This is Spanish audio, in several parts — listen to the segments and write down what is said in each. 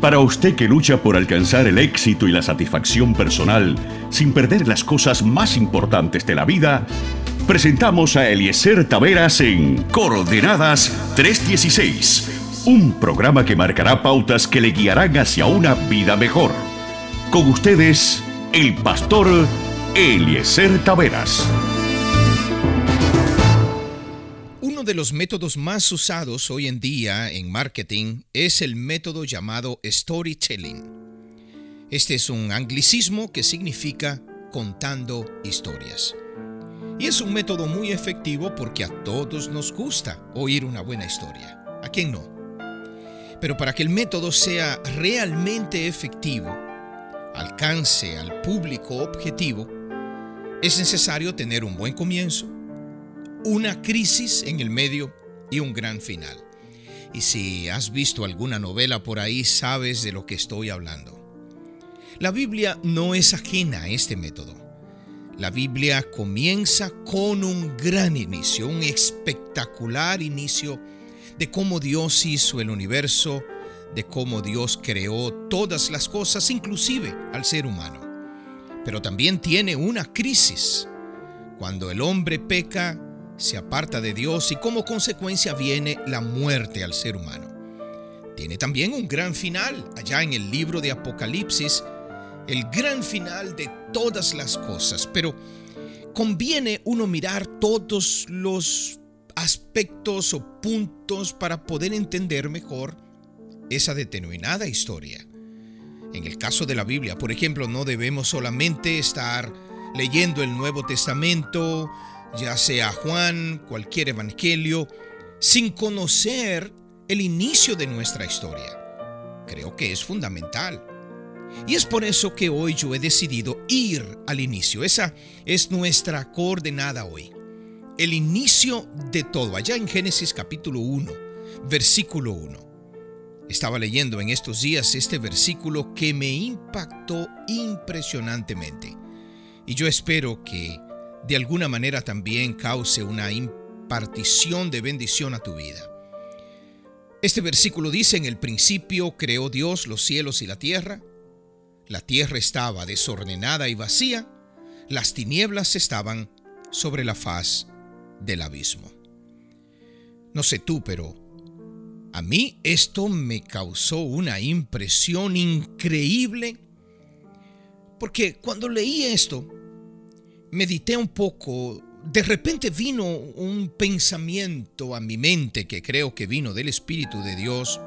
Para usted que lucha por alcanzar el éxito y la satisfacción personal sin perder las cosas más importantes de la vida, presentamos a Eliezer Taveras en Coordenadas 316, un programa que marcará pautas que le guiarán hacia una vida mejor. Con ustedes, el pastor Eliezer Taveras. Uno de los métodos más usados hoy en día en marketing es el método llamado storytelling. Este es un anglicismo que significa contando historias. Y es un método muy efectivo porque a todos nos gusta oír una buena historia. ¿A quién no? Pero para que el método sea realmente efectivo, alcance al público objetivo, es necesario tener un buen comienzo, una crisis en el medio y un gran final. Y si has visto alguna novela por ahí, sabes de lo que estoy hablando. La Biblia no es ajena a este método. La Biblia comienza con un gran inicio, un espectacular inicio de cómo Dios hizo el universo, de cómo Dios creó todas las cosas, inclusive al ser humano. Pero también tiene una crisis. Cuando el hombre peca, se aparta de Dios y como consecuencia viene la muerte al ser humano. Tiene también un gran final, allá en el libro de Apocalipsis, el gran final de todas las cosas, pero conviene uno mirar todos los aspectos o puntos para poder entender mejor esa determinada historia. En el caso de la Biblia, por ejemplo, no debemos solamente estar leyendo el Nuevo Testamento, ya sea Juan, cualquier evangelio, sin conocer el inicio de nuestra historia. Creo que es fundamental. Y es por eso que hoy yo he decidido ir al inicio. Esa es nuestra coordenada hoy. El inicio de todo, allá en Génesis capítulo 1, versículo 1. Estaba leyendo en estos días este versículo que me impactó impresionantemente. Y yo espero que de alguna manera también cause una impartición de bendición a tu vida. Este versículo dice, en el principio creó Dios los cielos y la tierra. La tierra estaba desordenada y vacía. Las tinieblas estaban sobre la faz del abismo. No sé tú, pero a mí esto me causó una impresión increíble porque cuando leí esto, medité un poco, de repente vino un pensamiento a mi mente que creo que vino del Espíritu de Dios,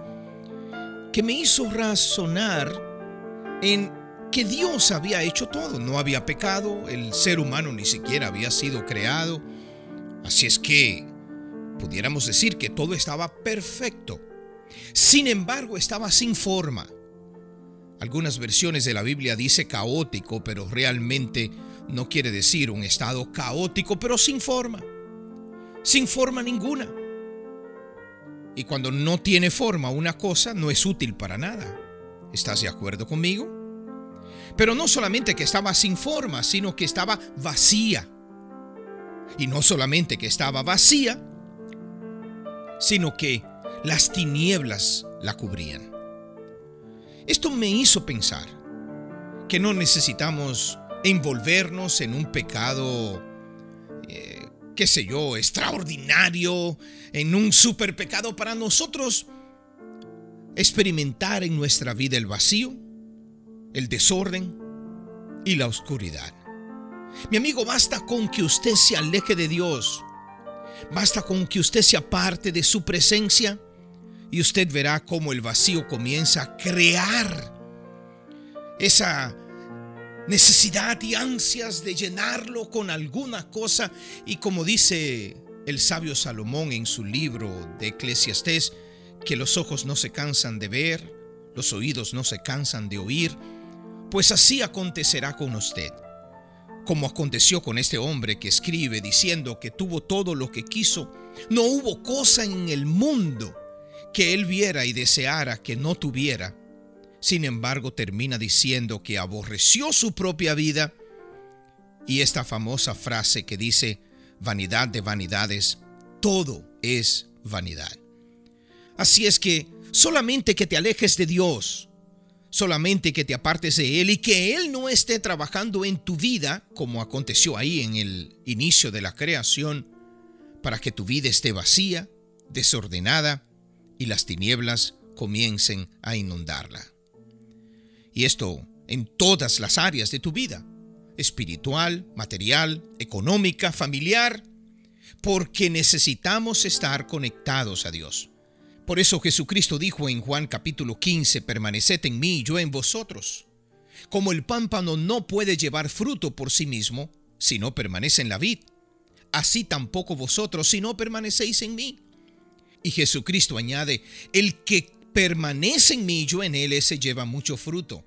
que me hizo razonar en que Dios había hecho todo, no había pecado, el ser humano ni siquiera había sido creado, así es que pudiéramos decir que todo estaba perfecto. Sin embargo, estaba sin forma. Algunas versiones de la Biblia dice caótico, pero realmente no quiere decir un estado caótico, pero sin forma. Sin forma ninguna. Y cuando no tiene forma una cosa, no es útil para nada. ¿Estás de acuerdo conmigo? Pero no solamente que estaba sin forma, sino que estaba vacía. Y no solamente que estaba vacía, sino que las tinieblas la cubrían. Esto me hizo pensar que no necesitamos envolvernos en un pecado, eh, qué sé yo, extraordinario, en un super pecado para nosotros experimentar en nuestra vida el vacío, el desorden y la oscuridad. Mi amigo, basta con que usted se aleje de Dios Basta con que usted se aparte de su presencia y usted verá cómo el vacío comienza a crear esa necesidad y ansias de llenarlo con alguna cosa. Y como dice el sabio Salomón en su libro de Eclesiastés, que los ojos no se cansan de ver, los oídos no se cansan de oír, pues así acontecerá con usted como aconteció con este hombre que escribe diciendo que tuvo todo lo que quiso, no hubo cosa en el mundo que él viera y deseara que no tuviera. Sin embargo, termina diciendo que aborreció su propia vida y esta famosa frase que dice, vanidad de vanidades, todo es vanidad. Así es que solamente que te alejes de Dios, solamente que te apartes de Él y que Él no esté trabajando en tu vida, como aconteció ahí en el inicio de la creación, para que tu vida esté vacía, desordenada y las tinieblas comiencen a inundarla. Y esto en todas las áreas de tu vida, espiritual, material, económica, familiar, porque necesitamos estar conectados a Dios. Por eso Jesucristo dijo en Juan capítulo 15, permaneced en mí y yo en vosotros. Como el pámpano no puede llevar fruto por sí mismo, si no permanece en la vid, así tampoco vosotros si no permanecéis en mí. Y Jesucristo añade, el que permanece en mí y yo en él, ese lleva mucho fruto,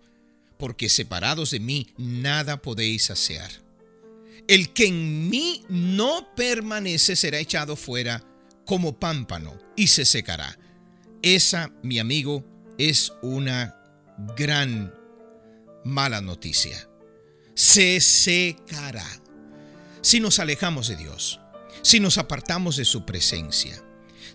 porque separados de mí nada podéis hacer. El que en mí no permanece será echado fuera como pámpano y se secará. Esa, mi amigo, es una gran mala noticia. Se secará. Si nos alejamos de Dios, si nos apartamos de su presencia,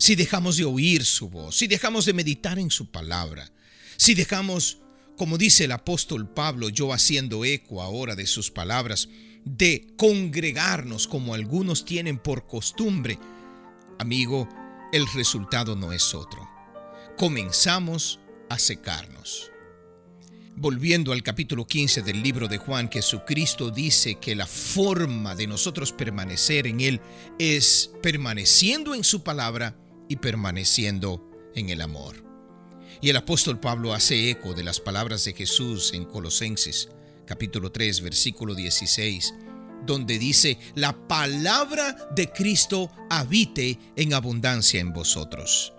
si dejamos de oír su voz, si dejamos de meditar en su palabra, si dejamos, como dice el apóstol Pablo, yo haciendo eco ahora de sus palabras, de congregarnos como algunos tienen por costumbre, amigo, el resultado no es otro. Comenzamos a secarnos. Volviendo al capítulo 15 del libro de Juan, Jesucristo dice que la forma de nosotros permanecer en Él es permaneciendo en su palabra y permaneciendo en el amor. Y el apóstol Pablo hace eco de las palabras de Jesús en Colosenses capítulo 3, versículo 16, donde dice, la palabra de Cristo habite en abundancia en vosotros.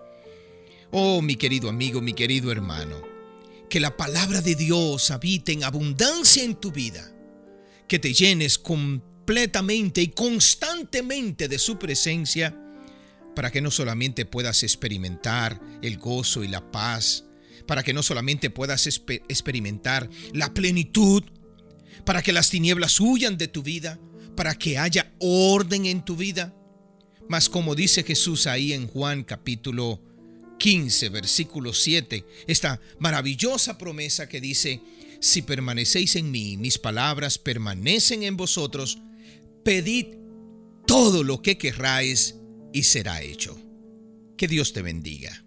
Oh, mi querido amigo, mi querido hermano, que la palabra de Dios habite en abundancia en tu vida, que te llenes completamente y constantemente de su presencia, para que no solamente puedas experimentar el gozo y la paz, para que no solamente puedas experimentar la plenitud, para que las tinieblas huyan de tu vida, para que haya orden en tu vida. Mas como dice Jesús ahí en Juan capítulo 15, versículo 7, esta maravillosa promesa que dice, si permanecéis en mí, mis palabras permanecen en vosotros, pedid todo lo que querráis y será hecho. Que Dios te bendiga.